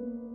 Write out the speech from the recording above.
you